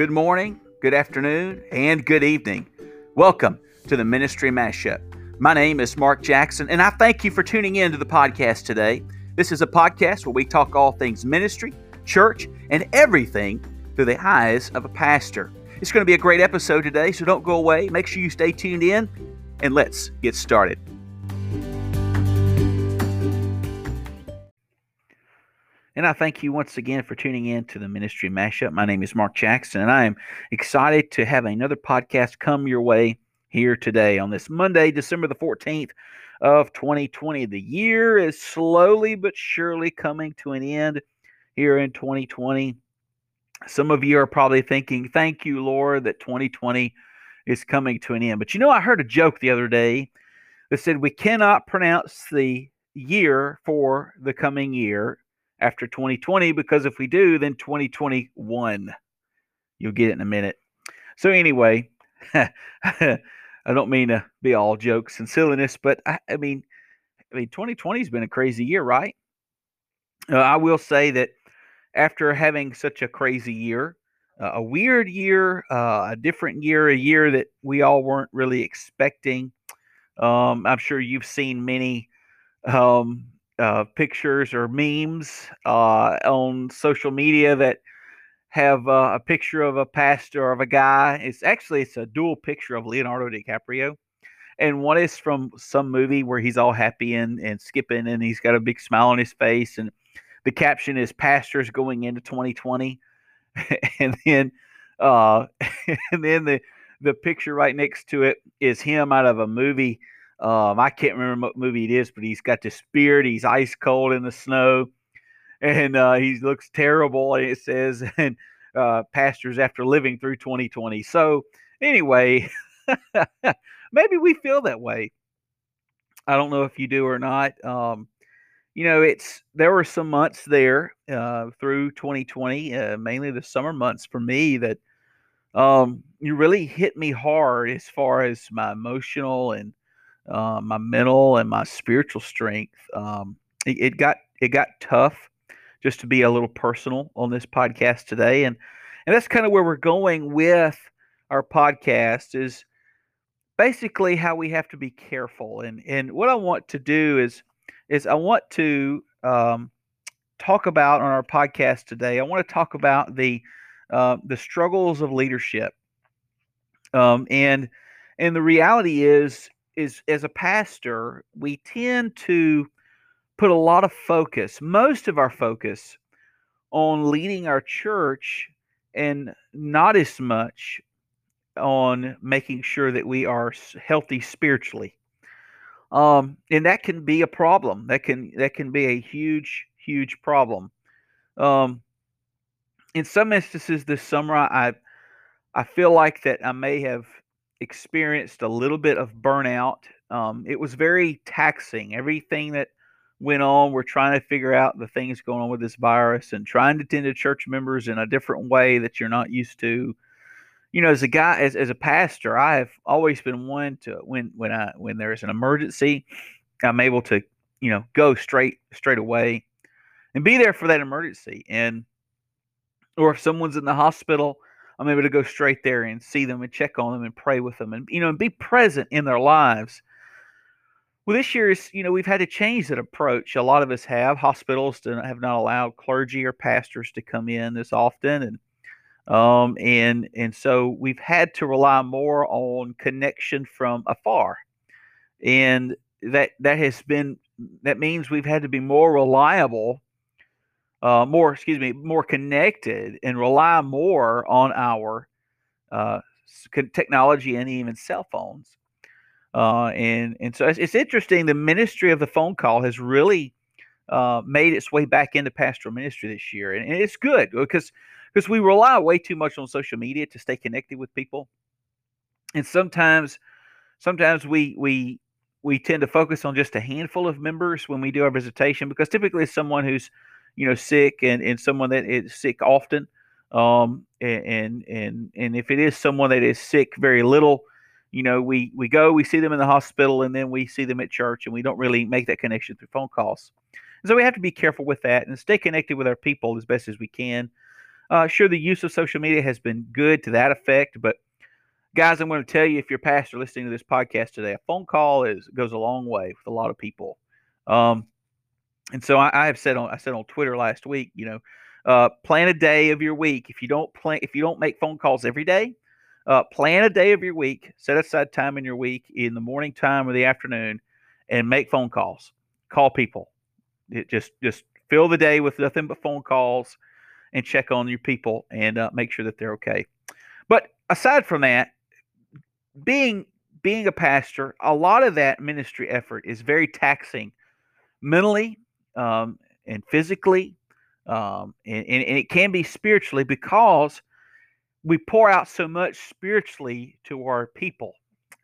Good morning, good afternoon, and good evening. Welcome to the Ministry Mashup. My name is Mark Jackson, and I thank you for tuning in to the podcast today. This is a podcast where we talk all things ministry, church, and everything through the eyes of a pastor. It's going to be a great episode today, so don't go away. Make sure you stay tuned in, and let's get started. And I thank you once again for tuning in to the Ministry Mashup. My name is Mark Jackson, and I am excited to have another podcast come your way here today on this Monday, December the 14th of 2020. The year is slowly but surely coming to an end here in 2020. Some of you are probably thinking, Thank you, Lord, that 2020 is coming to an end. But you know, I heard a joke the other day that said we cannot pronounce the year for the coming year after 2020 because if we do, then 2021. You'll get it in a minute. So, anyway, I don't mean to be all jokes and silliness, but I, I mean, I mean, 2020 has been a crazy year, right? Uh, I will say that after having such a crazy year, uh, a weird year, uh, a different year, a year that we all weren't really expecting. Um, I'm sure you've seen many um, uh, pictures or memes uh, on social media that have uh, a picture of a pastor or of a guy. It's actually it's a dual picture of Leonardo DiCaprio, and one is from some movie where he's all happy and, and skipping, and he's got a big smile on his face, and the caption is "Pastors going into 2020," and then uh, and then the the picture right next to it is him out of a movie um, I can't remember what movie it is, but he's got this beard. He's ice cold in the snow, and uh, he looks terrible. And it says, "and uh, pastors after living through 2020." So anyway, maybe we feel that way. I don't know if you do or not. Um, you know, it's there were some months there uh, through 2020, uh, mainly the summer months for me that um, you really hit me hard as far as my emotional and uh, my mental and my spiritual strength. Um, it, it, got it got tough. Just to be a little personal on this podcast today, and and that's kind of where we're going with our podcast is basically how we have to be careful. And and what I want to do is is I want to um, talk about on our podcast today. I want to talk about the uh, the struggles of leadership. Um, and and the reality is is as a pastor, we tend to put a lot of focus, most of our focus, on leading our church and not as much on making sure that we are healthy spiritually. Um, and that can be a problem. That can that can be a huge, huge problem. Um, in some instances this summer, I I feel like that I may have experienced a little bit of burnout. Um, it was very taxing. Everything that went on, we're trying to figure out the things going on with this virus and trying to tend to church members in a different way that you're not used to. You know, as a guy, as, as a pastor, I have always been one to when when I when there's an emergency, I'm able to you know go straight straight away and be there for that emergency. And or if someone's in the hospital, I'm able to go straight there and see them and check on them and pray with them and you know and be present in their lives. Well, this year is you know we've had to change that approach. A lot of us have. Hospitals have not allowed clergy or pastors to come in as often, and um, and and so we've had to rely more on connection from afar, and that that has been that means we've had to be more reliable uh, more, excuse me, more connected and rely more on our uh, technology and even cell phones. Uh, and and so it's, it's, interesting. The ministry of the phone call has really uh, made its way back into pastoral ministry this year, and, and it's good because because we rely way too much on social media to stay connected with people, and sometimes sometimes we we we tend to focus on just a handful of members when we do our visitation because typically it's someone who's you know sick and, and someone that is sick often um, and and and if it is someone that is sick very little you know we we go we see them in the hospital and then we see them at church and we don't really make that connection through phone calls and so we have to be careful with that and stay connected with our people as best as we can Uh, sure, the use of social media has been good to that effect, but guys, I'm going to tell you if you're pastor listening to this podcast today, a phone call is goes a long way with a lot of people. Um, and so I, I, have said on I said on Twitter last week, you know, uh, plan a day of your week. If you don't plan, if you don't make phone calls every day, uh, plan a day of your week. Set aside time in your week in the morning time or the afternoon, and make phone calls. Call people. It just just fill the day with nothing but phone calls, and check on your people and uh, make sure that they're okay. But aside from that, being being a pastor, a lot of that ministry effort is very taxing mentally um, and physically, um, and, and, and, it can be spiritually because we pour out so much spiritually to our people,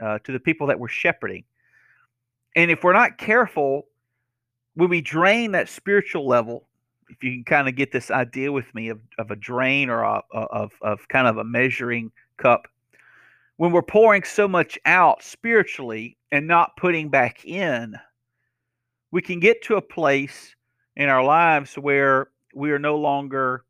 uh, to the people that we're shepherding. And if we're not careful, when we drain that spiritual level, if you can kind of get this idea with me of, of a drain or a, of, of kind of a measuring cup, when we're pouring so much out spiritually and not putting back in, we can get to a place in our lives where we are no longer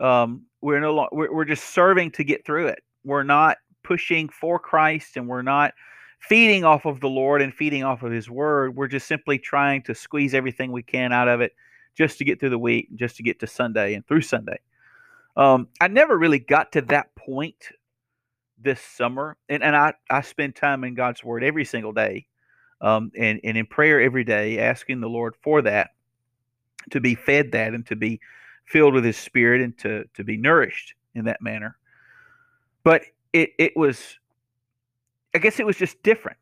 um, we're no longer we're, we're just serving to get through it. We're not pushing for Christ and we're not feeding off of the Lord and feeding off of His Word. We're just simply trying to squeeze everything we can out of it just to get through the week, just to get to Sunday and through Sunday. Um, I never really got to that point this summer, and, and I, I spend time in God's Word every single day um, and, and in prayer every day, asking the Lord for that, to be fed that and to be filled with His Spirit and to, to be nourished in that manner. But it, it was, I guess it was just different.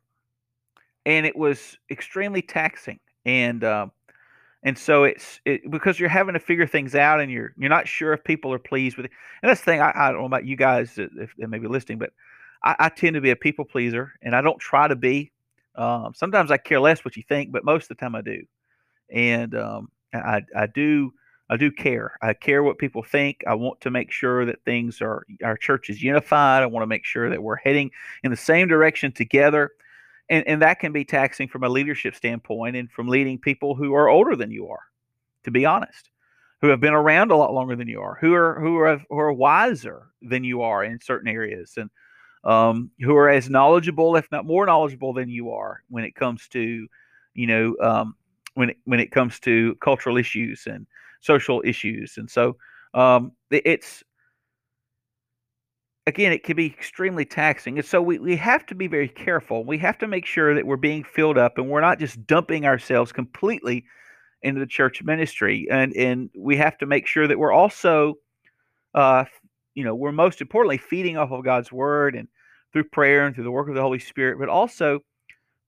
And it was extremely taxing. And, um, and so it's it, because you're having to figure things out and you're you're not sure if people are pleased with it. And that's the thing I, I don't know about you guys if they may be listening, but I, I, tend to be a people pleaser and I don't try to be. Um, sometimes I care less what you think, but most of the time I do. And um, I, I do I do care. I care what people think. I want to make sure that things are our church is unified. I want to make sure that we're heading in the same direction together and, and that can be taxing from a leadership standpoint and from leading people who are older than you are, to be honest, who have been around a lot longer than you are, who are who are who are wiser than you are in certain areas, and um, who are as knowledgeable, if not more knowledgeable, than you are when it comes to, you know, um, when it, when it comes to cultural issues and social issues, and so um, it's again, it can be extremely taxing. And so we, we have to be very careful. We have to make sure that we're being filled up and we're not just dumping ourselves completely into the church ministry. And and we have to make sure that we're also uh you know, we're most importantly feeding off of God's word and through prayer and through the work of the Holy Spirit, but also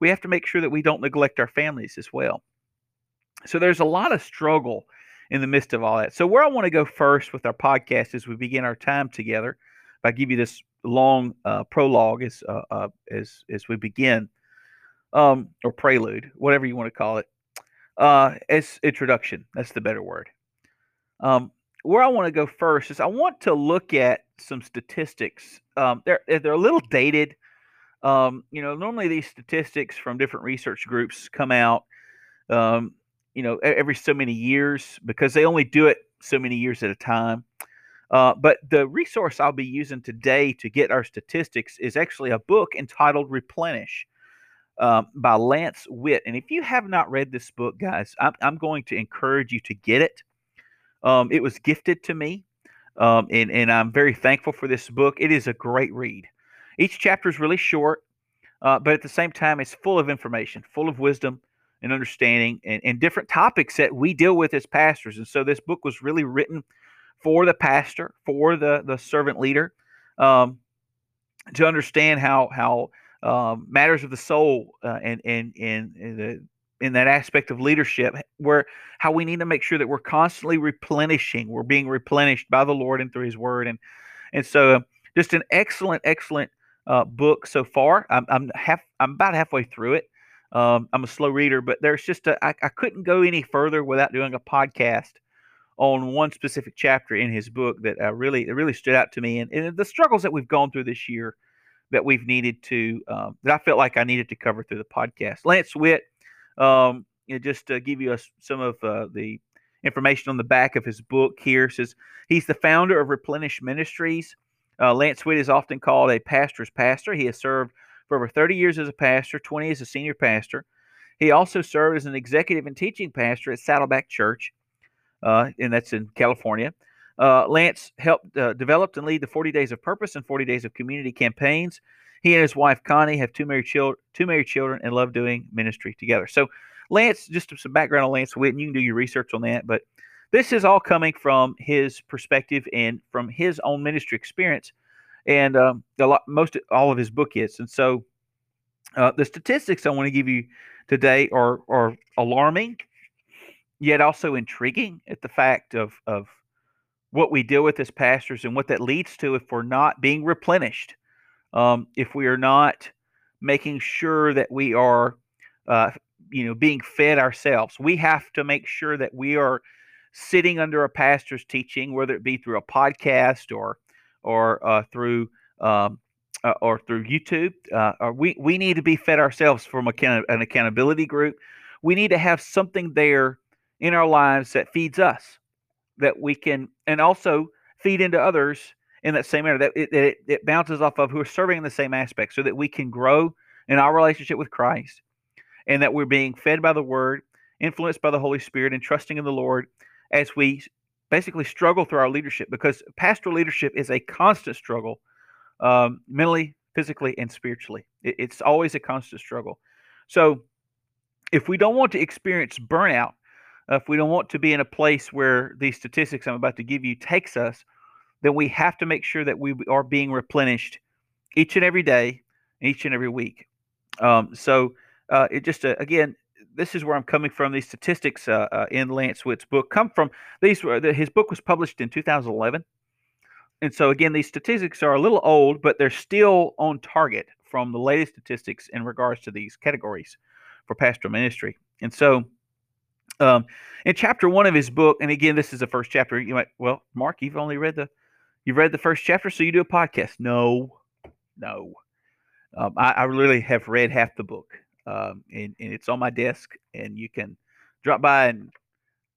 we have to make sure that we don't neglect our families as well. So there's a lot of struggle in the midst of all that. So where I want to go first with our podcast as we begin our time together if I give you this long uh, prologue as uh, uh, as as we begin, um, or prelude, whatever you want to call it, uh, as introduction. That's the better word. Um, where I want to go first is I want to look at some statistics. Um, they're they're a little dated. Um, you know, normally these statistics from different research groups come out, um, you know, every so many years because they only do it so many years at a time. Uh, but the resource I'll be using today to get our statistics is actually a book entitled Replenish um, by Lance Witt. And if you have not read this book, guys, I'm, I'm going to encourage you to get it. Um, it was gifted to me, um, and, and I'm very thankful for this book. It is a great read. Each chapter is really short, uh, but at the same time, it's full of information, full of wisdom and understanding, and, and different topics that we deal with as pastors. And so this book was really written for the pastor, for the the servant leader, um, to understand how how um, matters of the soul uh, and and and the in that aspect of leadership where how we need to make sure that we're constantly replenishing we're being replenished by the lord and through his word and and so uh, just an excellent excellent uh, book so far i'm i'm half i'm about halfway through it um, i'm a slow reader but there's just a I, I couldn't go any further without doing a podcast on one specific chapter in his book that uh, really it really stood out to me, and, and, the struggles that we've gone through this year that we've needed to um, that I felt like I needed to cover through the podcast. Lance Witt, um, you know, just to give you a, some of uh, the information on the back of his book here. It says he's the founder of Replenish Ministries. Uh, Lance Witt is often called a pastor's pastor. He has served for over 30 years as a pastor, 20 as a senior pastor. He also served as an executive and teaching pastor at Saddleback Church, uh, and that's in California. Uh, Lance helped uh, developed and lead the 40 Days of Purpose and 40 Days of Community campaigns. He and his wife Connie have two married children, two married children, and love doing ministry together. So, Lance, just some background on Lance Witt, and you can do your research on that. But this is all coming from his perspective and from his own ministry experience, and um, a lot, most all of his book is. And so, uh, the statistics I want to give you today are are alarming, yet also intriguing at the fact of of what we deal with as pastors and what that leads to if we're not being replenished, um, if we are not making sure that we are, uh, you know, being fed ourselves. We have to make sure that we are sitting under a pastor's teaching, whether it be through a podcast or or uh, through um, uh, or through YouTube. Uh, or we we need to be fed ourselves from an accountability group. We need to have something there in our lives that feeds us that we can, and also feed into others in that same manner that it, it, it bounces off of who are serving in the same aspect so that we can grow in our relationship with Christ and that we're being fed by the word, influenced by the Holy Spirit, and trusting in the Lord as we basically struggle through our leadership because pastoral leadership is a constant struggle um, mentally, physically, and spiritually. It, it's always a constant struggle. So if we don't want to experience burnout, if we don't want to be in a place where these statistics I'm about to give you takes us, then we have to make sure that we are being replenished each and every day, each and every week. Um, so uh, it just uh, again, this is where I'm coming from. These statistics uh, uh, in Lance Witt's book come from these. Were, his book was published in 2011, and so again, these statistics are a little old, but they're still on target from the latest statistics in regards to these categories for pastoral ministry. And so um, in chapter one of his book, and again, this is the first chapter. You might, well, Mark, you've only read the, you've read the first chapter, so you do a podcast. No, no, um, I, I really have read half the book, um, and, and it's on my desk, and you can drop by and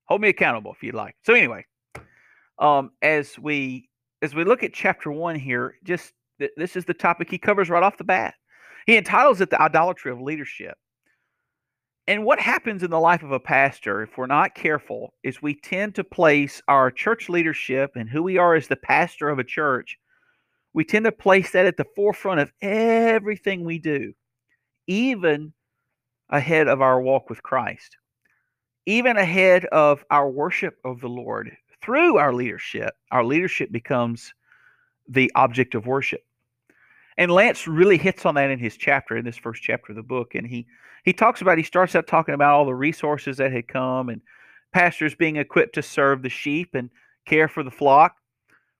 hold me accountable if you'd like. So anyway, um, as we as we look at chapter one here, just th- this is the topic he covers right off the bat. He entitles it the idolatry of leadership. And what happens in the life of a pastor, if we're not careful, is we tend to place our church leadership and who we are as the pastor of a church, we tend to place that at the forefront of everything we do, even ahead of our walk with Christ, even ahead of our worship of the Lord. Through our leadership, our leadership becomes the object of worship. And Lance really hits on that in his chapter, in this first chapter of the book. And he he talks about he starts out talking about all the resources that had come and pastors being equipped to serve the sheep and care for the flock,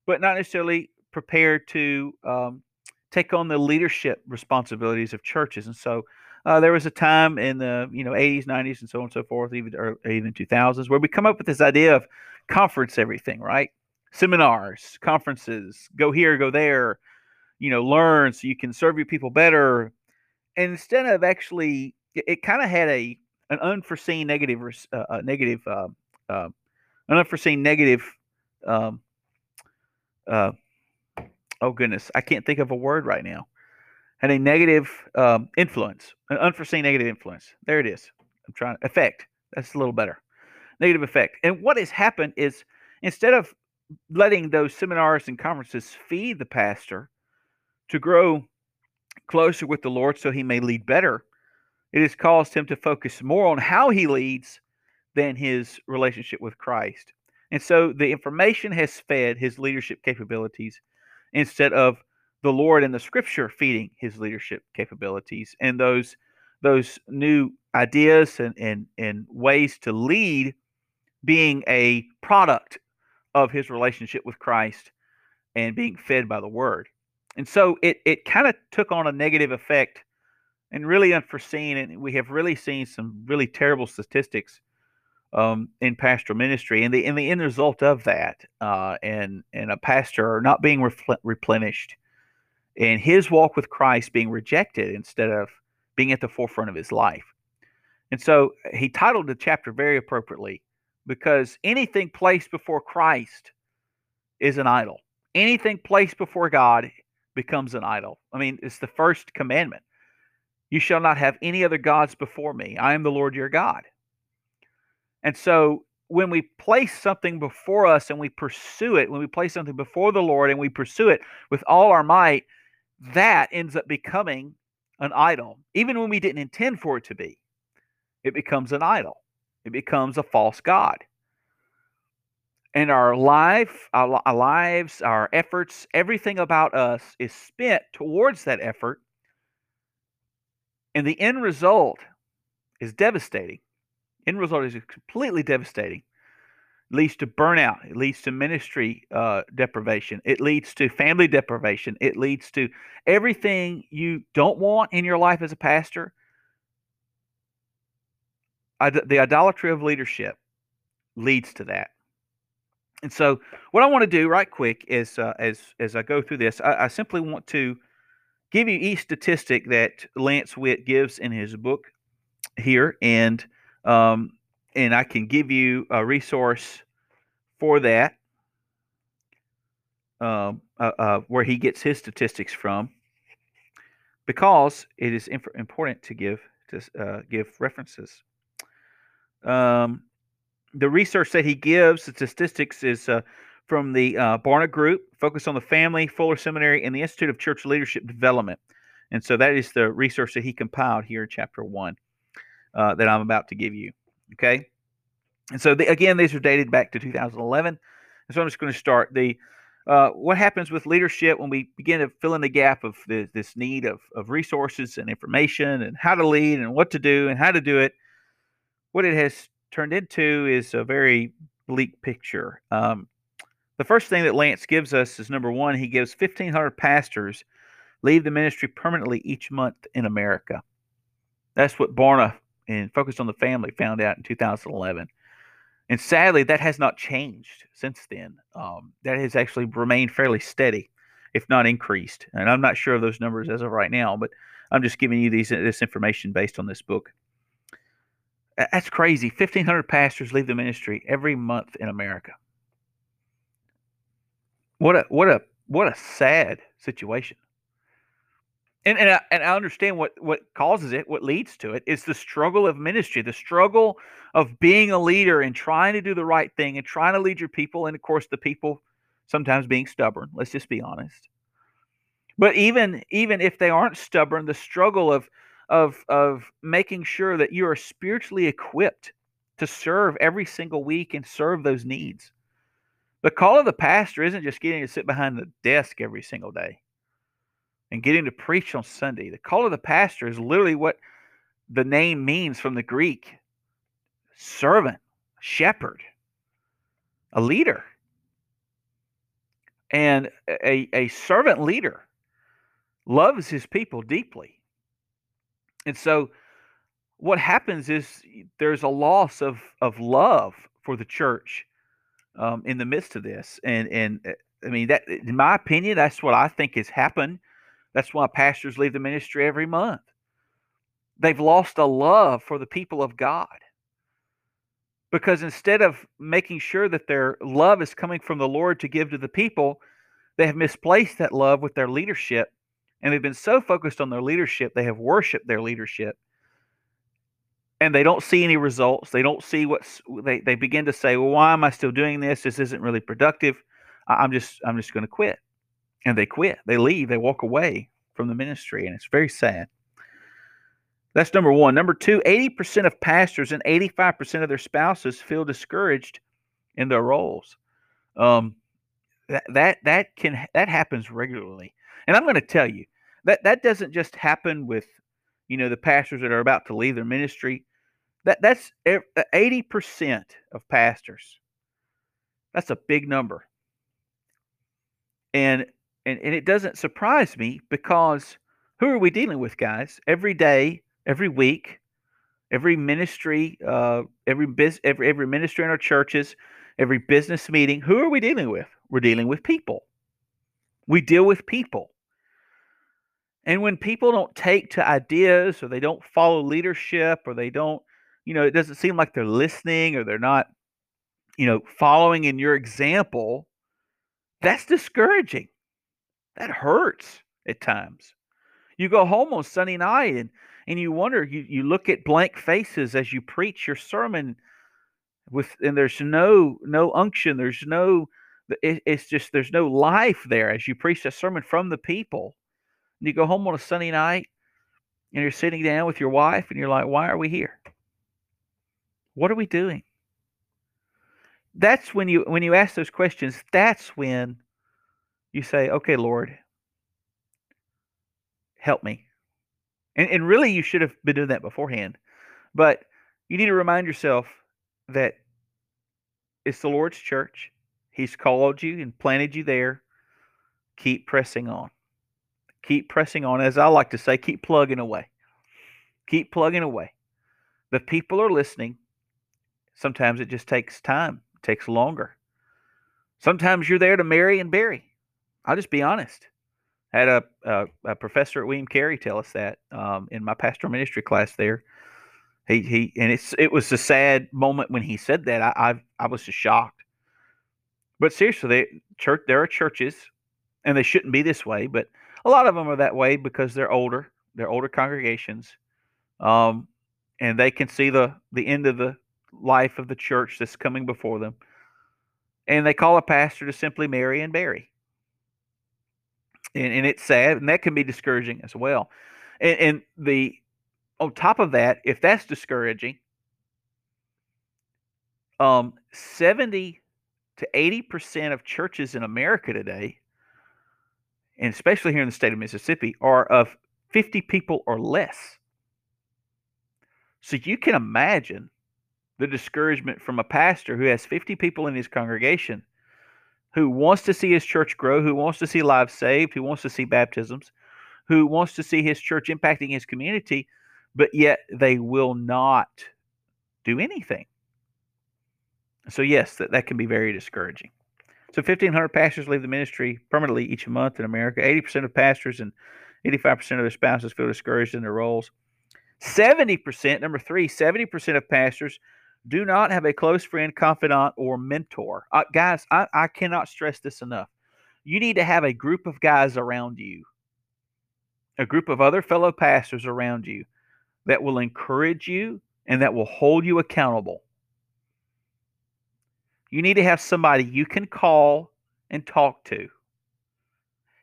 but not necessarily prepared to um, take on the leadership responsibilities of churches. And so uh, there was a time in the you know 80s, 90s, and so on and so forth, even or even 2000s, where we come up with this idea of conference everything, right? Seminars, conferences, go here, go there you know learn so you can serve your people better. And instead of actually it, it kind of had a an unforeseen negative uh, uh, negative uh, uh, an unforeseen negative um, uh, oh goodness i can't think of a word right now. Had a negative um, influence an unforeseen negative influence. There it is. I'm trying effect. That's a little better. Negative effect. And what has happened is instead of letting those seminars and conferences feed the pastor to grow closer with the Lord so he may lead better, it has caused him to focus more on how he leads than his relationship with Christ. And so the information has fed his leadership capabilities instead of the Lord and the scripture feeding his leadership capabilities. And those those new ideas and, and, and ways to lead being a product of his relationship with Christ and being fed by the word and so it it kind of took on a negative effect and really unforeseen and we have really seen some really terrible statistics um, in pastoral ministry and the and the end result of that uh, and and a pastor not being repl- replenished and his walk with Christ being rejected instead of being at the forefront of his life and so he titled the chapter very appropriately because anything placed before Christ is an idol. Anything placed before God becomes an idol. I mean, it's the first commandment. You shall not have any other gods before me. I am the Lord your God. And so when we place something before us and we pursue it, when we place something before the Lord and we pursue it with all our might, that ends up becoming an idol. Even when we didn't intend for it to be, it becomes an idol. It becomes a false God. And our life, our, our lives, our efforts, everything about us is spent towards that effort. And the end result is devastating. End result is completely devastating. It leads to burnout. It leads to ministry uh, deprivation. It leads to family deprivation. It leads to everything you don't want in your life as a pastor. the idolatry of leadership leads to that. And so, what I want to do right quick is, uh, as as I go through this, I, I, simply want to give you each statistic that Lance Witt gives in his book here, and um, and I can give you a resource for that, um, uh, uh, where he gets his statistics from, because it is imp- important to give to uh, give references. Um, the research that he gives, the statistics, is uh, from the uh, Barna Group, Focus on the Family, Fuller Seminary, and the Institute of Church Leadership Development. And so that is the research that he compiled here in chapter one uh, that I'm about to give you. Okay. And so the, again, these are dated back to 2011. And so I'm just going to start the uh, what happens with leadership when we begin to fill in the gap of the, this need of, of resources and information and how to lead and what to do and how to do it. What it has turned into is a very bleak picture. Um, the first thing that Lance gives us is number one, he gives 1,500 pastors leave the ministry permanently each month in America. That's what Barna and Focus on the Family found out in 2011. And sadly, that has not changed since then. Um, that has actually remained fairly steady, if not increased. And I'm not sure of those numbers as of right now, but I'm just giving you these this information based on this book. That's crazy. 1,500 pastors leave the ministry every month in America. What a what a what a sad situation and and I, and I understand what what causes it, what leads to it is the struggle of ministry, the struggle of being a leader and trying to do the right thing and trying to lead your people, and of course the people sometimes being stubborn. Let's just be honest. But even even if they aren't stubborn, the struggle of of of making sure that you are spiritually equipped to serve every single week and serve those needs. The call of the pastor isn't just getting to sit behind the desk every single day and getting to preach on Sunday. The call of the pastor is literally what the name means from the Greek servant, shepherd, a leader. And a, a servant leader loves his people deeply. And so what happens is there's a loss of, of love for the church um, in the midst of this. And, and uh, I mean, that, in my opinion, that's what I think has happened that's why pastors leave the ministry every month. They've lost a love for the people of God. Because instead of making sure that their love is coming from the Lord to give to the people, they have misplaced that love with their leadership. And they've been so focused on their leadership, they have worshiped their leadership. And they don't see any results. They don't see what's they, they begin to say, Well, why am I still doing this? This isn't really productive. I'm just I'm just going to quit and they quit. They leave. They walk away from the ministry, and it's very sad. That's number one. Number two, 80% of pastors and 85% of their spouses feel discouraged in their roles. Um, that, that that can that happens regularly, and I'm going to tell you that that doesn't just happen with, you know, the pastors that are about to leave their ministry. That that's 80% of pastors. That's a big number. And and, and it doesn't surprise me because who are we dealing with, guys? Every day, every week, every ministry, uh, every biz, every every ministry in our churches, every business meeting. Who are we dealing with? We're dealing with people. We deal with people. And when people don't take to ideas or they don't follow leadership or they don't, you know, it doesn't seem like they're listening or they're not you know, following in your example, that's discouraging. That hurts at times. You go home on Sunday night and and you wonder you, you look at blank faces as you preach your sermon with and there's no no unction there's no it, it's just there's no life there as you preach a sermon from the people and you go home on a sunday night and you're sitting down with your wife and you're like why are we here? What are we doing? That's when you when you ask those questions that's when you say okay lord help me. And, and really you should have been doing that beforehand. But you need to remind yourself that it's the lord's church. He's called you and planted you there. Keep pressing on keep pressing on as i like to say keep plugging away keep plugging away the people are listening sometimes it just takes time it takes longer. Sometimes you're there to marry and bury. I'll just be honest. I had a, a, a professor at William Carey tell us that um, in my pastoral ministry class there. He he, and it's it was a sad moment when he said that. I I, I was just shocked. But seriously, they, church there are churches, and they shouldn't be this way, but a lot of them are that way because they're older. They're older congregations, um, and they can see the the end of the life of the church that's coming before them. And they call a pastor to simply marry and bury. And, and it's sad, and that can be discouraging as well. And, and the on top of that, if that's discouraging, um, 70 to 80% of churches in America today, and especially here in the state of Mississippi, are of 50 people or less. So you can imagine the discouragement from a pastor who has 50 people in his congregation who wants to see his church grow, who wants to see lives saved, who wants to see baptisms, who wants to see his church impacting his community, but yet they will not do anything. So, yes, that, that can be very discouraging. So, 1,500 pastors leave the ministry permanently each month in America. 80% of pastors and 85% of their spouses feel discouraged in their roles. 70%, number three, 70% of pastors do not have a close friend, confidant, or mentor. Uh, guys, I, I cannot stress this enough. You need to have a group of guys around you, a group of other fellow pastors around you that will encourage you and that will hold you accountable. You need to have somebody you can call and talk to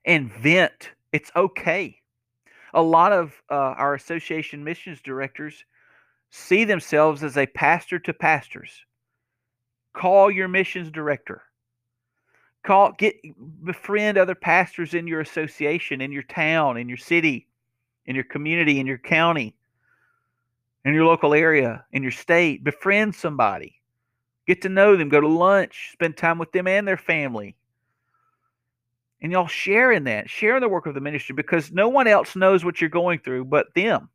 and vent. It's okay. A lot of uh, our association missions directors see themselves as a pastor to pastors. Call your missions director. Call get befriend other pastors in your association, in your town, in your city, in your community, in your county, in your local area, in your state. Befriend somebody. Get to know them, go to lunch, spend time with them and their family. And y'all share in that, share in the work of the ministry because no one else knows what you're going through but them.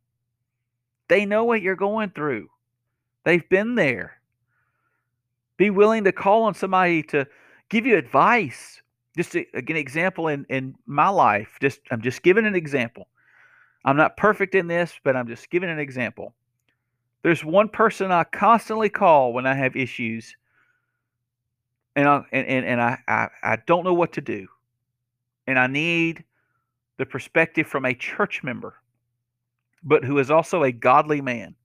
They know what you're going through, they've been there. Be willing to call on somebody to give you advice. Just to, an example in, in my life. Just I'm just giving an example. I'm not perfect in this, but I'm just giving an example. There's one person I constantly call when I have issues, and I, and, and, and I, I, I don't know what to do, and I need the perspective from a church member but who is also a godly man.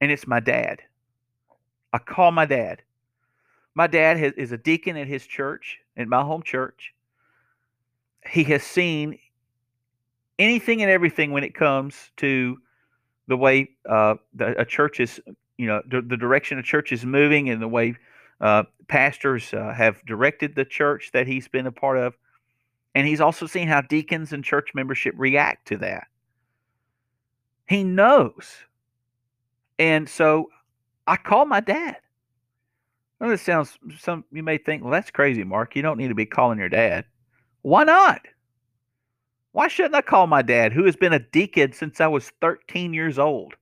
And it's my dad. I call my dad. My dad has, is a deacon at his church, at my home church. He has seen anything and everything when it comes to the way uh, the, a church is, you know, the, the, direction a church is moving and the way uh, pastors uh, have directed the church that he's been a part of. And he's also seen how deacons and church membership react to that. He knows. And so I called my dad. Well, it sounds some you may think, well, that's crazy, Mark. You don't need to be calling your dad. Why not? Why shouldn't I call my dad, who has been a deacon since I was 13 years old?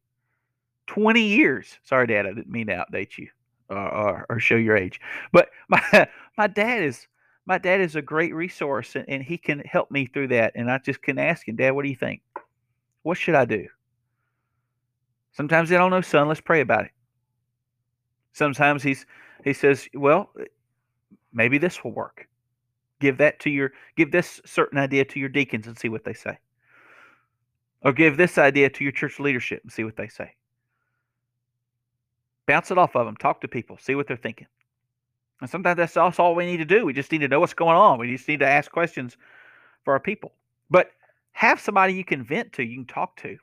20 years. Sorry, Dad, I didn't mean to outdate you or, or, or show your age. But my my dad is my dad is a great resource and, and he can help me through that. And I just can ask him, Dad, what do you think? What should I do? Sometimes they don't know, son. Let's pray about it. Sometimes he's he says, "Well, maybe this will work." Give that to your give this certain idea to your deacons and see what they say. Or give this idea to your church leadership and see what they say. Bounce it off of them. Talk to people. See what they're thinking. And sometimes that's all we need to do. We just need to know what's going on. We just need to ask questions for our people. But have somebody you can vent to, you can talk to.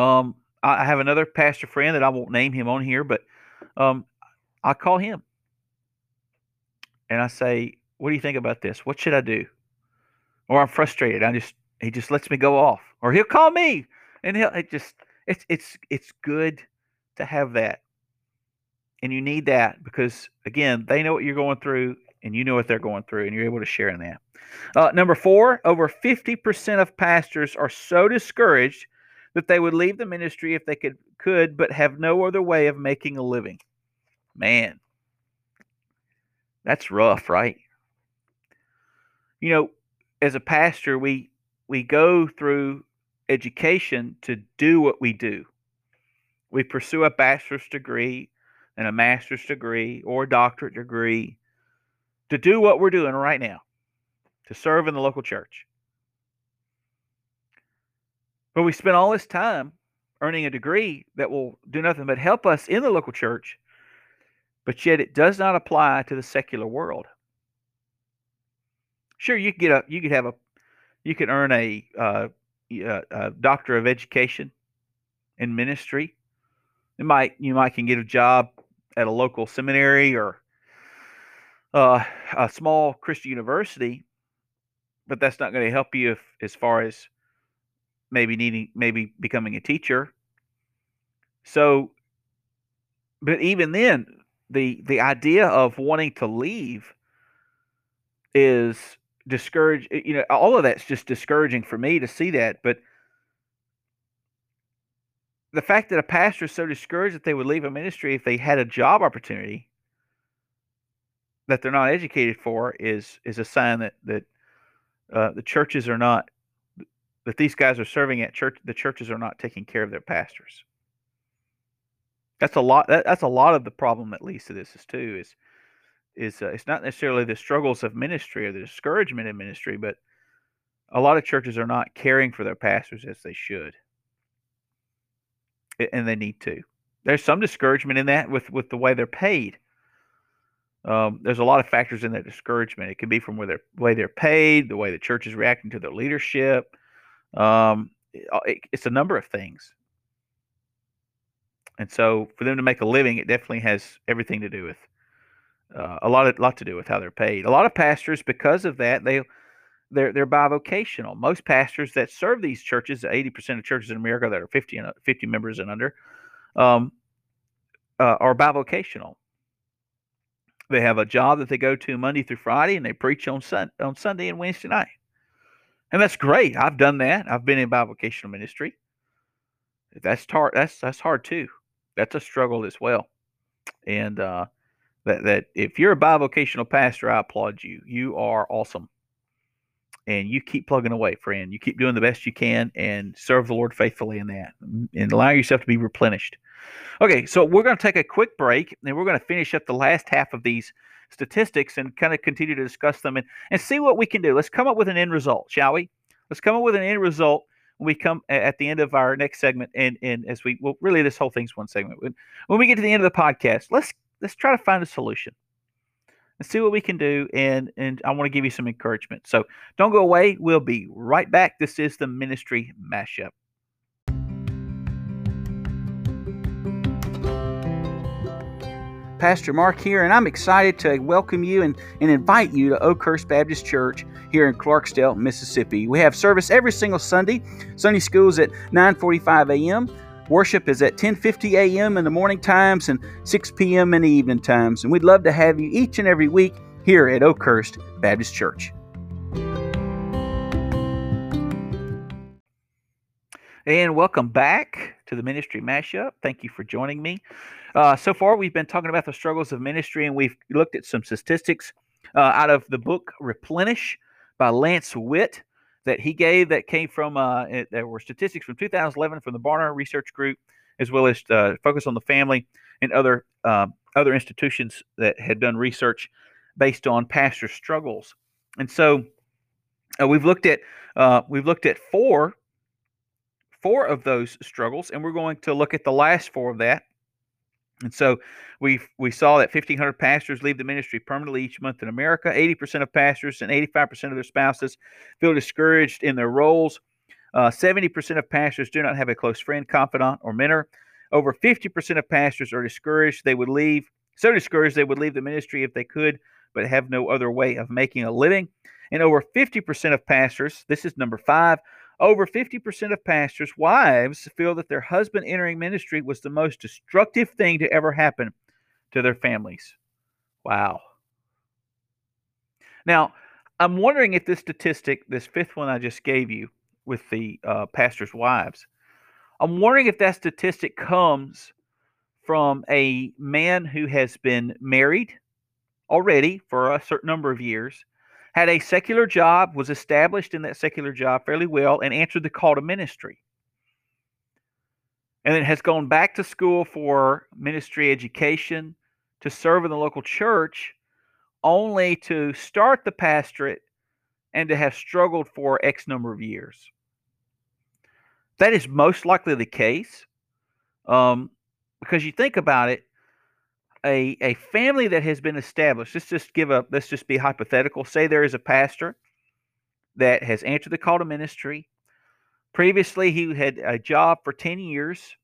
Um, I have another pastor friend that I won't name him on here, but um, I call him and I say, "What do you think about this? What should I do?" Or I'm frustrated. I just he just lets me go off, or he'll call me! And he'll it just it's it's it's good to have that. And you need that because again they know what you're going through and you know what they're going through and you're able to share in that. Uh, number four over 50% of pastors are so discouraged that they would leave the ministry if they could could but have no other way of making a living. Man. That's rough right you know as a pastor we we go through education to do what we do we pursue a bachelor's degree and a master's degree or a doctorate degree to do what we're doing right now, to serve in the local church. But we spend all this time earning a degree that will do nothing but help us in the local church, but yet it does not apply to the secular world. Sure, you could get a, you could have a, you could earn a, uh, a doctor of education in ministry. It might you might can get a job at a local seminary or uh, a small Christian university, but that's not going to help you if, as far as maybe needing, maybe becoming a teacher. So, but even then, the the idea of wanting to leave is discourage. You know, all of that's just discouraging for me to see that, but the fact that a pastor is so discouraged that they would leave a ministry if they had a job opportunity that they're not educated for is is a sign that that uh, the churches are not that these guys are serving at church the churches are not taking care of their pastors that's a lot that, that's a lot of the problem at least of this is too is is uh, it's not necessarily the struggles of ministry or the discouragement in ministry but a lot of churches are not caring for their pastors as they should and they need to. There's some discouragement in that with with the way they're paid. Um, there's a lot of factors in that discouragement. It can be from where they're, the way they're paid, the way the church is reacting to their leadership. Um, it, uh, it's a number of things. And so, for them to make a living, it definitely has everything to do with uh, a lot of lot to do with how they're paid. A lot of pastors, because of that, they they're they're bivocational. Most pastors that serve these churches, eighty percent of churches in America that are 50 and 50 members and under, um, uh, are bivocational. They have a job that they go to Monday through Friday, and they preach on sun, on Sunday and Wednesday night, and that's great. I've done that. I've been in bivocational ministry. That's hard. That's that's hard too. That's a struggle as well, and uh, that that if you're a bivocational pastor, I applaud you. You are awesome and you keep plugging away, friend. You keep doing the best you can and serve the Lord faithfully in that mm, and allow yourself to be replenished. Okay, so we're going to take a quick break and we're going to finish up the last half of these statistics and kind of continue to discuss them and, and see what we can do. Let's come up with an end result, shall we? Let's come up with an end result when we come at the end of our next segment and, and as we well really this whole thing's one segment. When, when we get to the end of the podcast, let's let's try to find a solution and see what we can do. And and I want to give you some encouragement. So don't go away. We'll be right back. This is the ministry mashup. Pastor Mark here, and I'm excited to welcome you and, and invite you to Oakhurst Baptist Church here in Clarksdale, Mississippi. We have service every single Sunday. Sunday school's at 9:45 a.m. Worship is at 10:50 a.m. in the morning times and 6 p.m. in the evening times, and we'd love to have you each and every week here at Oakhurst Baptist Church. And welcome back to the Ministry Mashup. Thank you for joining me. Uh, so far, we've been talking about the struggles of ministry, and we've looked at some statistics uh, out of the book Replenish by Lance Witt that he gave that came from uh, were statistics from 2011 from the Barna Research Group as well as uh, Focus on the Family and other uh, other institutions that had done research based on pastor struggles. And so uh, we've looked at uh, we've looked at four four of those struggles, and we're going to look at the last four of that. And so we we saw that 1,500 pastors leave the ministry permanently each month in America. 80% of pastors and 85% of their spouses feel discouraged in their roles. Uh, 70% of pastors do not have a close friend, confidant, or mentor. Over 50% of pastors are discouraged. They would leave, so discouraged they would leave the ministry if they could, but have no other way of making a living. And over 50% of pastors, this is number five, over 50% of pastors' wives feel that their husband entering ministry was the most destructive thing to ever happen to their families. Wow. Now, I'm wondering if this statistic, this fifth one I just gave you with the uh, pastors' wives, I'm wondering if that statistic comes from a man who has been married already for a certain number of years, had a secular job, was established in that secular job fairly well, and answered the call to ministry. And then has gone back to school for ministry education to serve in the local church, only to start the pastorate and to have struggled for X number of years. That is most likely the case. Um, because you think about it, a, a family that has been established, let's just give up, let's just be hypothetical. Say there is a pastor that has answered the call to ministry. Previously, he had a job for 10 years,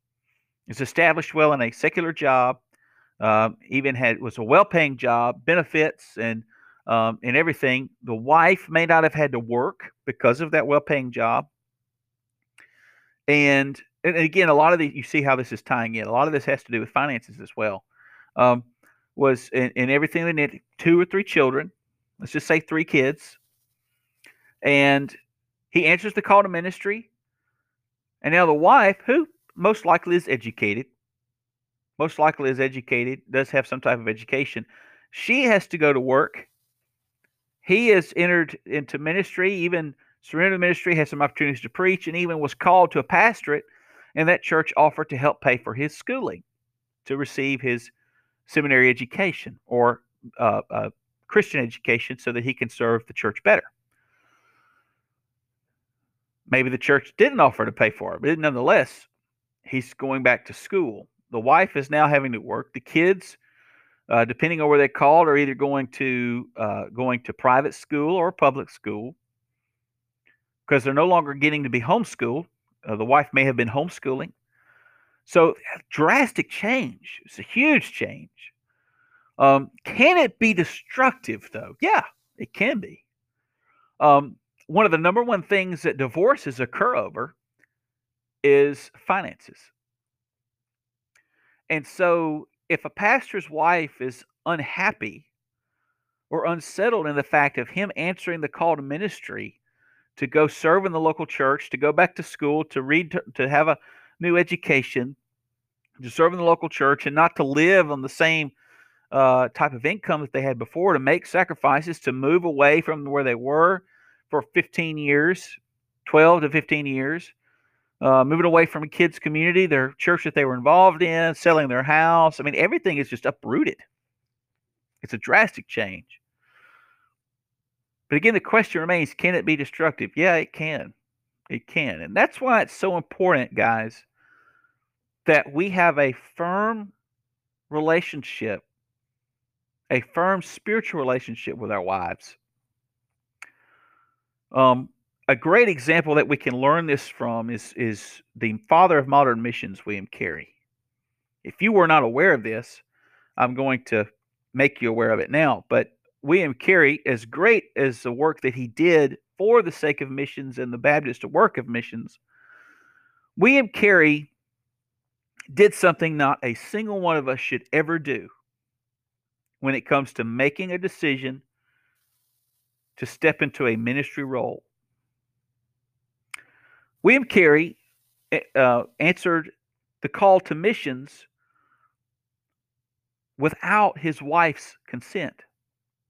is established well in a secular job, uh, even had was a well-paying job, benefits and um, and everything. The wife may not have had to work because of that well-paying job. And, and again, a lot of the you see how this is tying in. A lot of this has to do with finances as well. Um, was in, in everything they need two or three children. Let's just say three kids. And he answers the call to ministry. And now the wife, who most likely is educated, most likely is educated, does have some type of education, she has to go to work. He has entered into ministry, even Surrender Ministry had some opportunities to preach and even was called to a pastorate, and that church offered to help pay for his schooling to receive his seminary education or uh, uh, Christian education so that he can serve the church better. Maybe the church didn't offer to pay for it, but nonetheless, he's going back to school. The wife is now having to work. The kids, uh, depending on where they called, are either going to uh, going to private school or public school because they're no longer getting to be homeschooled. Uh, the wife may have been homeschooling. So, drastic change. It's a huge change. Um, can it be destructive, though? Yeah, it can be. Um, one of the number one things that divorces occur over is finances. And so, if a pastor's wife is unhappy or unsettled in the fact of him answering the call to ministry to go serve in the local church, to go back to school, to read, to, to have a new education, to serve in the local church, and not to live on the same uh, type of income that they had before, to make sacrifices, to move away from where they were for 15 years, 12 to 15 years, uh, moving away from a kids' community, their church that they were involved in, selling their house. I mean, everything is just uprooted. It's a drastic change. But again, the question remains can it be destructive? Yeah, it can. It can. And that's why it's so important, guys, that we have a firm relationship, a firm spiritual relationship with our wives. Um, a great example that we can learn this from is, is the father of modern missions, William Carey. If you were not aware of this, I'm going to make you aware of it now. But William Carey, as great as the work that he did for the sake of missions and the Baptist work of missions, William Carey did something not a single one of us should ever do when it comes to making a decision to step into a ministry role. William Carey eh, uh, answered the call to missions without his wife's consent.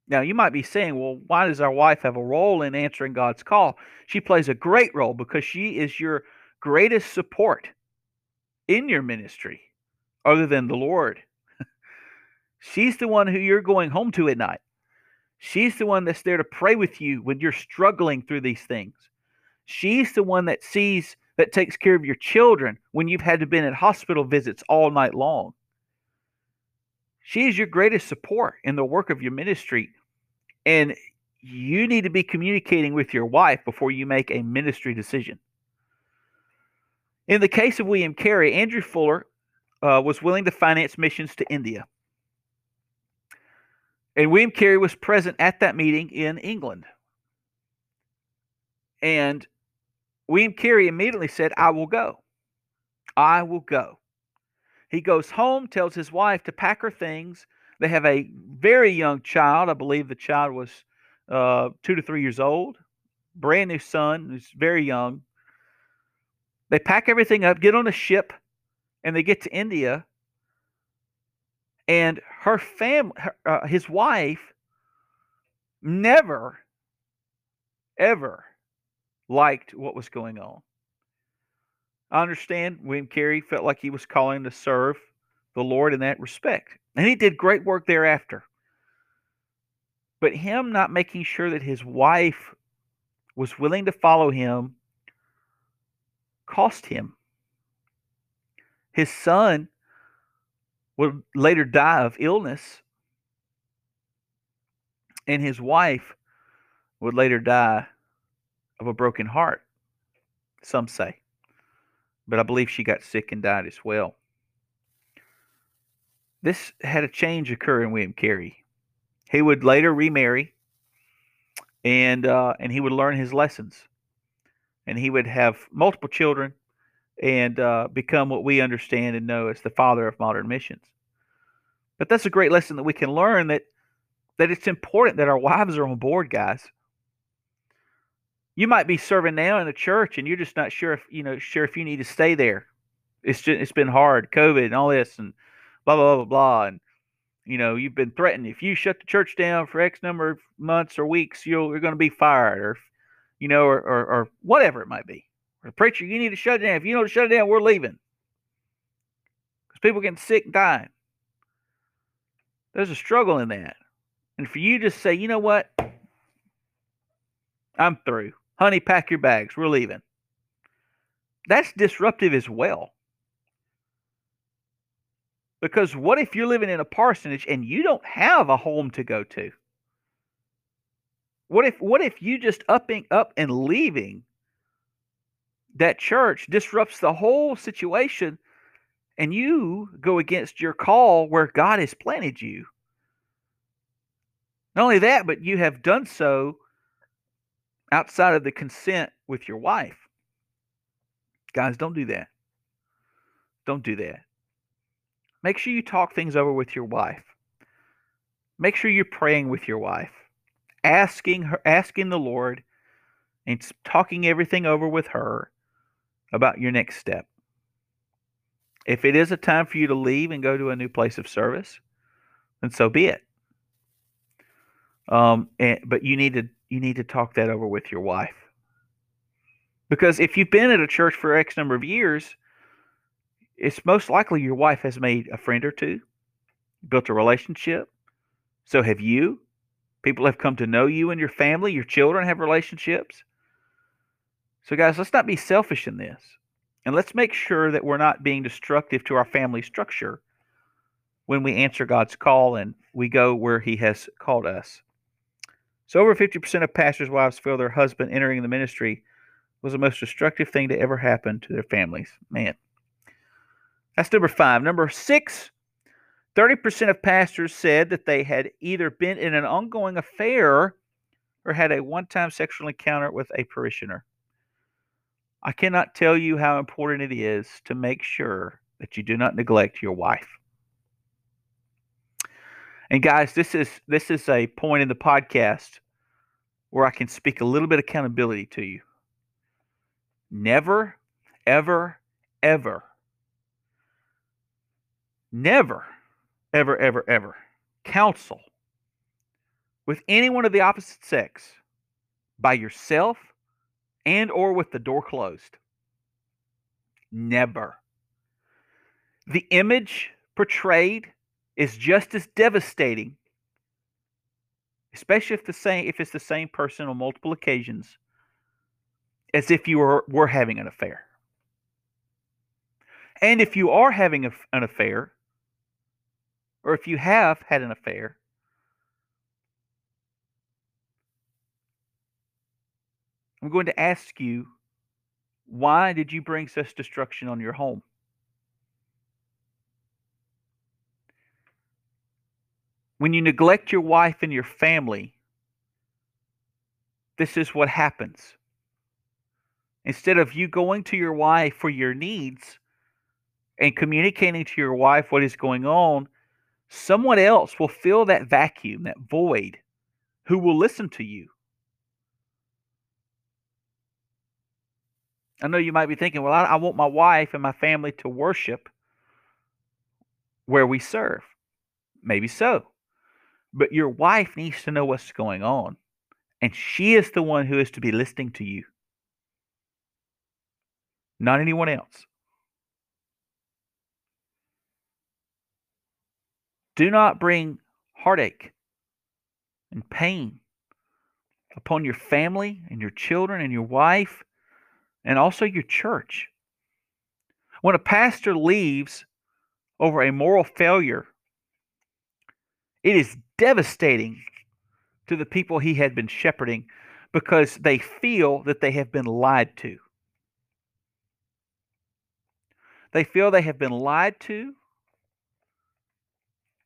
Now, you might be saying, well, why does our wife have a role in answering God's call? She plays a great role because she is your greatest support. in your ministry other than the Lord. She's the one who you're going home to at night. She's the one that's there to pray with you when you're struggling through these things. She's the one that sees that takes care of your children when you've had to been at hospital visits all night long. She is your greatest support in the work of your ministry. And you need to be communicating with your wife before you make a ministry decision. In the case of William Carey, Andrew Fuller uh, was willing to finance missions to India. And William Carey was present at that meeting in England. And William Carey immediately said, I will go. I will go. He goes home, tells his wife to pack her things. They have a very young child. I believe the child was uh, two to three years old, brand new son who's very young. They pack everything up, get on a ship, and they get to India. And her family, uh, his wife, never, ever liked what was going on. I understand William Carey felt like he was calling to serve the Lord in that respect. And he did great work thereafter. But him not making sure that his wife was willing to follow him cost him. His son would later die of illness, and his wife would later die of a broken heart, some say. But I believe she got sick and died as well. This had a change occur in William Carey. He would later remarry, and uh, and he would learn his lessons, and he would have multiple children, and uh, become what we understand and know as the father of modern missions. But that's a great lesson that we can learn that that it's important that our wives are on board, guys you might be serving now in a church and you're just not sure if you know sure if you need to stay there. It's just it's been hard, COVID and all this and blah blah blah blah. And you know you've been threatened if you shut the church down for X number of months or weeks, you'll you're going to be fired or you know or, or or whatever it might be. Or the preacher, you need to shut it down. If you to shut it down, we're leaving because people getting sick and dying. There's a struggle in that, and for you to say, you know what, I'm through honey, pack your bags. We're leaving. That's disruptive as well. Because what if you're living in a parsonage and you don't have a home to go to? What if what if you just upping up and leaving that church disrupts the whole situation and you go against your call where God has planted you? Not only that, but you have done so outside of the consent with your wife. Guys, don't do that. Don't do that. Make sure you talk things over with your wife. Make sure you're praying with your wife, asking her asking the Lord and talking everything over with her about your next step. If it is a time for you to leave and go to a new place of service, then so be it. Um, and, but you need to you need to talk that over with your wife. Because if you've been at a church for X number of years, it's most likely your wife has made a friend or two, built a relationship. So have you. People have come to know you and your family. Your children have relationships. So, guys, let's not be selfish in this. And let's make sure that we're not being destructive to our family structure when we answer God's call and we go where He has called us. So, over 50% of pastors' wives feel their husband entering the ministry was the most destructive thing to ever happen to their families. Man. That's number five. Number six, 30% of pastors said that they had either been in an ongoing affair or had a one time sexual encounter with a parishioner. I cannot tell you how important it is to make sure that you do not neglect your wife. And guys, this is this is a point in the podcast where I can speak a little bit of accountability to you. Never, ever, ever, never, ever, ever, ever counsel with anyone of the opposite sex by yourself and or with the door closed. Never. the image portrayed is just as devastating, especially if the same if it's the same person on multiple occasions, as if you were, were having an affair. And if you are having a, an affair, or if you have had an affair, I'm going to ask you, why did you bring such destruction on your home? When you neglect your wife and your family, this is what happens. Instead of you going to your wife for your needs and communicating to your wife what is going on, someone else will fill that vacuum, that void, who will listen to you. I know you might be thinking, well, I, I want my wife and my family to worship where we serve. Maybe so. But your wife needs to know what's going on. And she is the one who is to be listening to you, not anyone else. Do not bring heartache and pain upon your family and your children and your wife and also your church. When a pastor leaves over a moral failure, it is devastating to the people he had been shepherding because they feel that they have been lied to. They feel they have been lied to,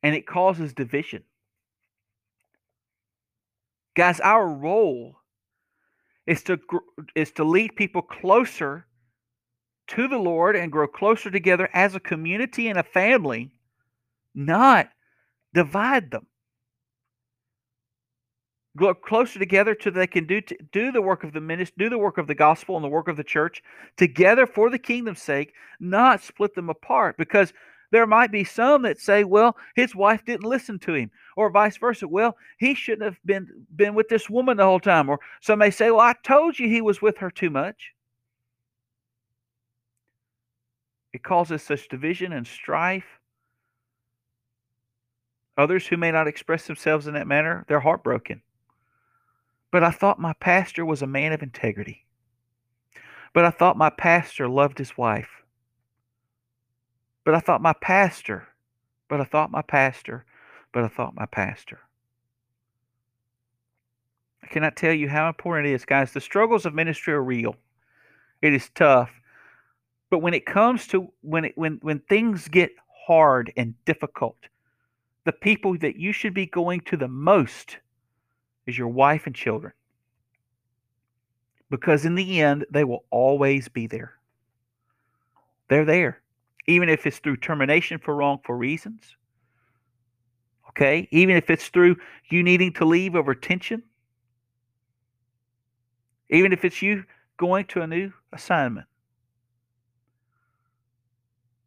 and it causes division. Guys, our role is to is to lead people closer to the Lord and grow closer together as a community and a family, not divide them. Grow closer together so they can do do the work of the ministry, do the work of the gospel and the work of the church together for the kingdom's sake, not split them apart. Because there might be some that say, well, his wife didn't listen to him, or vice versa. Well, he shouldn't have been been with this woman the whole time. Or some may say, well, I told you he was with her too much. It causes such division and strife. Others who may not express themselves in that manner, they're heartbroken. But I thought my pastor was a man of integrity. But I thought my pastor loved his wife. But I thought my pastor, but I thought my pastor, but I thought my pastor. I cannot tell you how important it is, guys. The struggles of ministry are real. It is tough. But when it comes to when it when when things get hard and difficult, the people that you should be going to the most is your wife and children. Because in the end, they will always be there. They're there even if it's through termination for wrongful reasons. Okay, even if it's through you needing to leave over tension, even if it's you going to a new assignment.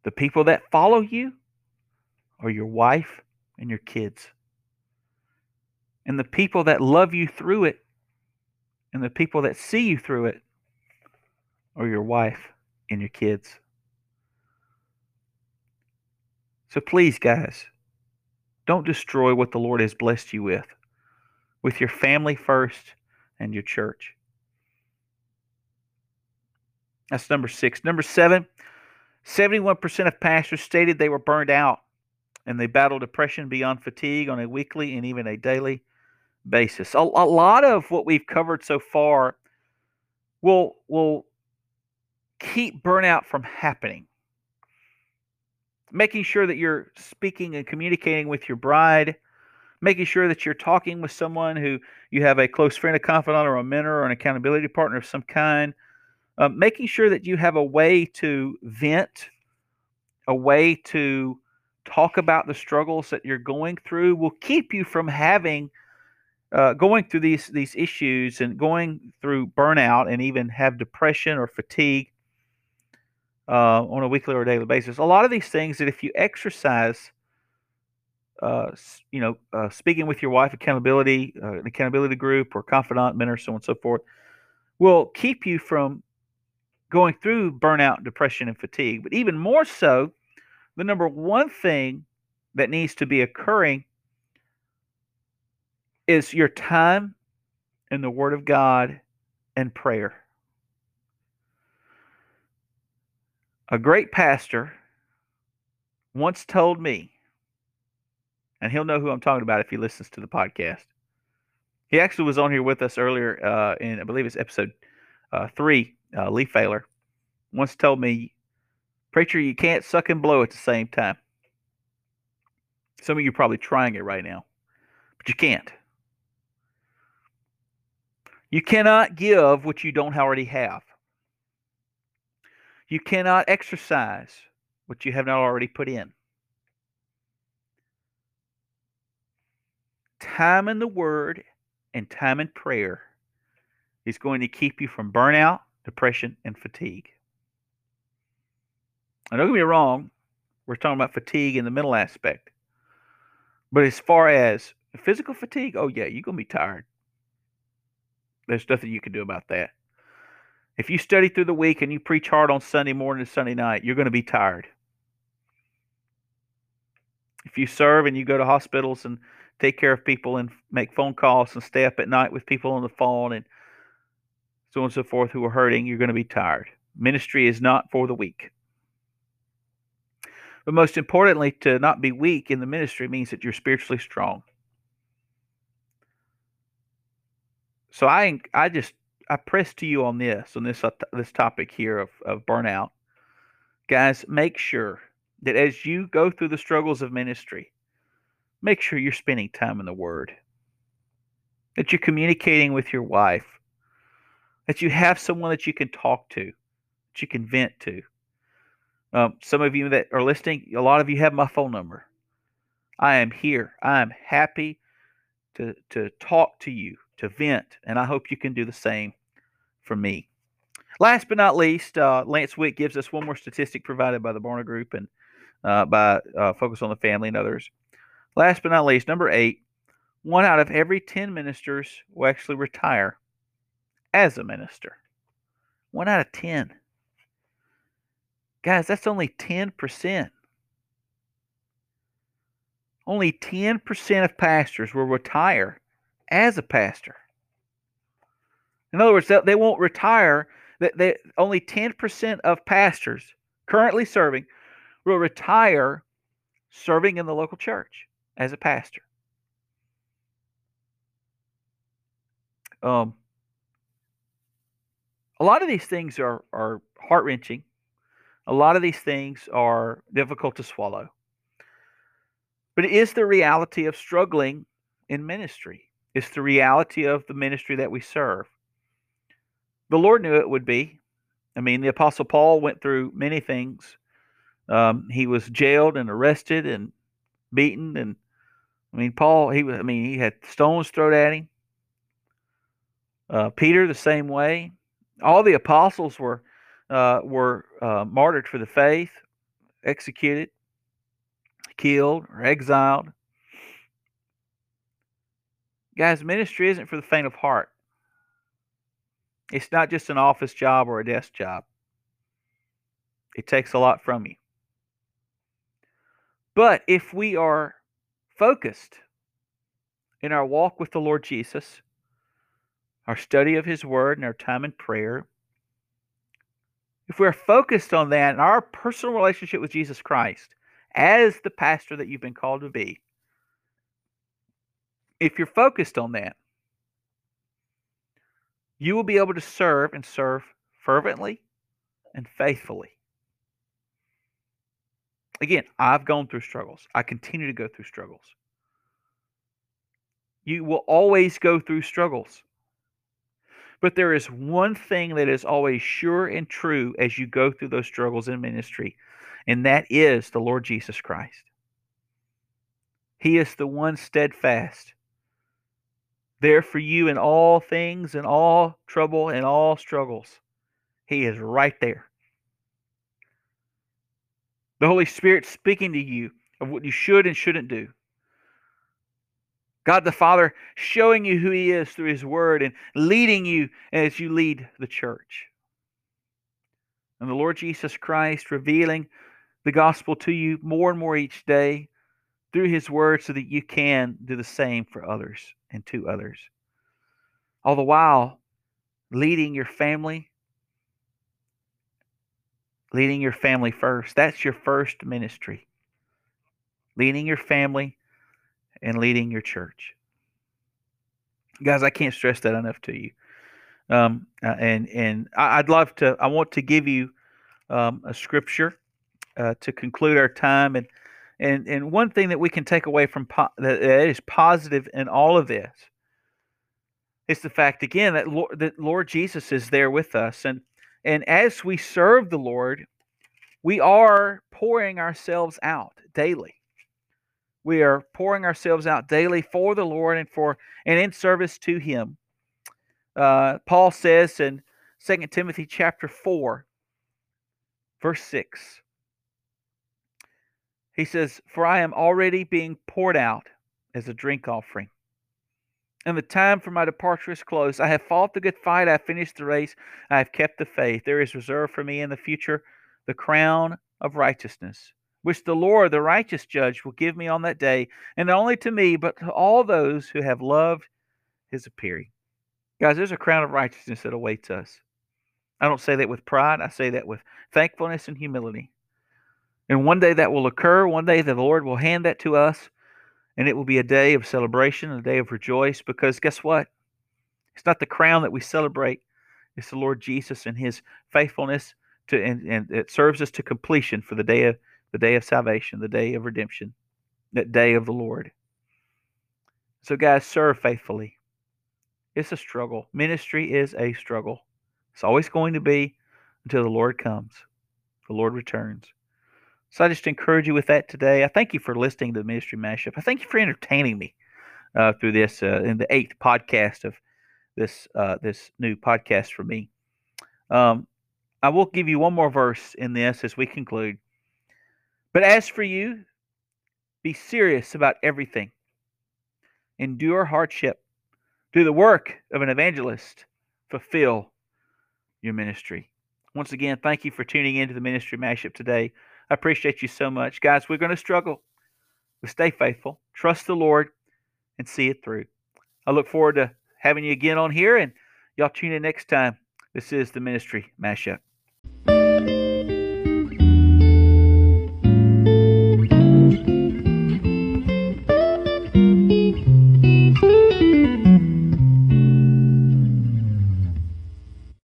The people that follow you are your wife and your kids. And the people that love you through it and the people that see you through it are your wife and your kids. So please, guys, don't destroy what the Lord has blessed you with, with your family first and your church. That's number six. Number seven 71% of pastors stated they were burned out and they battle depression beyond fatigue on a weekly and even a daily basis. A, a lot of what we've covered so far will, will keep burnout from happening making sure that you're speaking and communicating with your bride, making sure that you're talking with someone who you have a close friend, a confidant, or a mentor, or an accountability partner of some kind, um, making sure that you have a way to vent, a way to talk about the struggles that you're going through will keep you from having uh, going through these these issues and going through burnout and even have depression or fatigue uh, on a weekly or daily basis. A lot of these things that if you exercise, uh, you know, uh, speaking with your wife, accountability, uh, an accountability group, or confidant, mentor, so on and so forth, will keep you from going through burnout, depression, and fatigue. But even more so, the number one thing that needs to be occurring is your time in the Word of God and prayer. A great pastor once told me, and he'll know who I'm talking about if he listens to the podcast. He actually was on here with us earlier uh, in, I believe it's episode uh, three. Uh, Lee Failer once told me, Preacher, you can't suck and blow at the same time. Some of you are probably trying it right now, but you can't. You cannot give what you don't already have. You cannot exercise what you have not already put in. Time in the Word and time in prayer is going to keep you from burnout, depression, and fatigue. Now, don't get me wrong, we're talking about fatigue in the mental aspect. But as far as physical fatigue, oh, yeah, you're going to be tired. There's nothing you can do about that. If you study through the week and you preach hard on Sunday morning and Sunday night, you're going to be tired. If you serve and you go to hospitals and take care of people and make phone calls and stay up at night with people on the phone and so on and so forth who are hurting, you're going to be tired. Ministry is not for the weak. But most importantly, to not be weak in the ministry means that you're spiritually strong. So I I just I press to you on this on this uh, this topic here of of burnout. Guys, make sure that as you go through the struggles of ministry, make sure you're spending time in the word. That you're communicating with your wife. That you have someone that you can talk to, that you can vent to. Um, some of you that are listening, a lot of you have my phone number. I am here. I am happy to to talk to you, to vent, and I hope you can do the same for me. Last but not least, uh, Lance Wick gives us one more statistic provided by the Barna Group and uh, by uh, Focus on the Family and others. Last but not least, number eight, one out of every 10 ministers will actually retire as a minister. One out of 10. Guys, that's only 10%. Only 10% of pastors will retire as a pastor. In other words, they won't retire. That they, only 10% of pastors currently serving will retire serving in the local church as a pastor. Um, a lot of these things are, are heart wrenching a lot of these things are difficult to swallow. But it is the reality of struggling in ministry. It's the reality of the ministry that we serve. The Lord knew it would be. I mean, the Apostle Paul went through many things. Um, he was jailed and arrested and beaten, and I mean, Paul. He was. I mean, he had stones thrown at him. Uh, Peter the same way. All the apostles were uh, were uh, martyred for the faith, executed, killed, or exiled. Guys, ministry isn't for the faint of heart. It's not just an office job or a desk job. It takes a lot from you. But if we are focused in our walk with the Lord Jesus, our study of His Word, and our time in prayer, if we're focused on that and our personal relationship with Jesus Christ as the pastor that you've been called to be, if you're focused on that, you will be able to serve and serve fervently and faithfully. Again, I've gone through struggles. I continue to go through struggles. You will always go through struggles. But there is one thing that is always sure and true as you go through those struggles in ministry, and that is the Lord Jesus Christ. He is the one steadfast, there for you in all things, in all trouble, and all struggles. He is right there. The Holy Spirit speaking to you of what you should and shouldn't do. God the Father showing you who He is through His Word and leading you as you lead the church. And the Lord Jesus Christ revealing the gospel to you more and more each day through his word so that you can do the same for others and two others. All the while leading your family, leading your family first. That's your first ministry. Leading your family and leading your church. Guys, I can't stress that enough to you. Um, uh, and and I'd love to. I want to give you um, a scripture uh, to conclude our time. And and and one thing that we can take away from po- that is positive in all of this is the fact again that Lord, that Lord Jesus is there with us, and and as we serve the Lord, we are pouring ourselves out daily. We are pouring ourselves out daily for the Lord and for and in service to Him. Uh, Paul says in 2 Timothy chapter 4, verse 6. He says, For I am already being poured out as a drink offering. And the time for my departure is close. I have fought the good fight. I have finished the race. I have kept the faith. There is reserved for me in the future the crown of righteousness, which the Lord, the righteous judge, will give me on that day, and not only to me, but to all those who have loved his appearing. Guys, there's a crown of righteousness that awaits us. I don't say that with pride, I say that with thankfulness and humility. And one day that will occur. One day the Lord will hand that to us, and it will be a day of celebration, a day of rejoice, because guess what? It's not the crown that we celebrate, it's the Lord Jesus and his faithfulness to and, and it serves us to completion for the day of the day of salvation, the day of redemption, that day of the Lord. So guys, serve faithfully. It's a struggle. Ministry is a struggle. It's always going to be until the Lord comes, the Lord returns. So I just encourage you with that today. I thank you for listening to the Ministry Mashup. I thank you for entertaining me uh, through this uh, in the eighth podcast of this uh, this new podcast for me. Um, I will give you one more verse in this as we conclude. But as for you, be serious about everything. Endure hardship. Do the work of an evangelist. Fulfill your ministry. Once again, thank you for tuning into the Ministry Mashup today. I appreciate you so much. Guys, we're going to struggle, but stay faithful. Trust the Lord and see it through. I look forward to having you again on here, and y'all tune in next time. This is the Ministry Mashup.